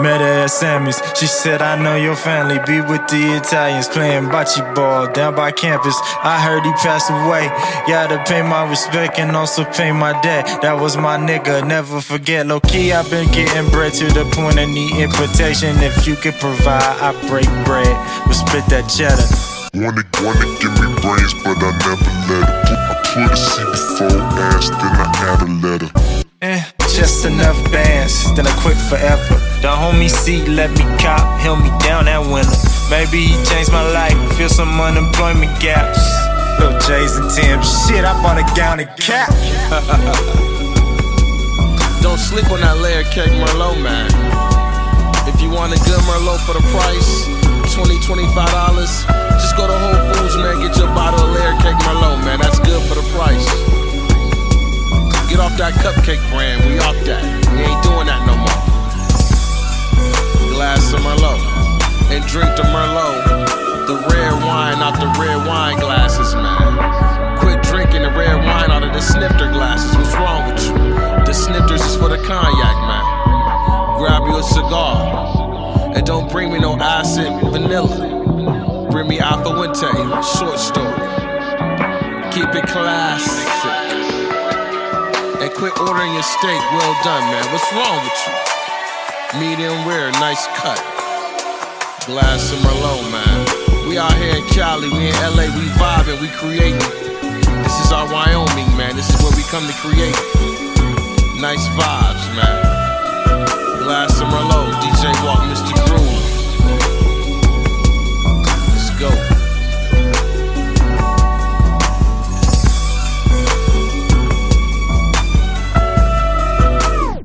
Met her at Sammy's. She said, I know your family. Be with the Italians playing bocce ball down by campus. I heard he passed away. Gotta pay my respect and also pay my debt. That was my nigga. Never forget. Low key, I've been getting bread to the point of need invitation. If you could provide, I break bread. But spit that cheddar. Wanna, wanna give me brains, but I never let. Put, I put a C before ass, then I add a letter. Eh, just enough bands, then I quit forever. The homie C let me cop, held me down that winter. Maybe he changed my life, fill some unemployment gaps. Little J's and Tim, shit, I bought a gown and cap. Don't sleep on that layer cake Merlot, man. If you want a good Merlot for the price, 20 $25, just go to Whole Foods, man. Get your bottle of layer cake Merlot, man. That's good for the price. Get off that cupcake brand, we off that. We ain't doing that no don't bring me no acid vanilla. Bring me Alpha Wente, short story. Keep it classic. And quit ordering your steak well done, man. What's wrong with you? Medium rare, nice cut. Glass of Merlot, man. We out here in Cali, we in LA, we vibing, we creating. This is our Wyoming, man. This is where we come to create. Nice vibes, man. Glass of Merlot.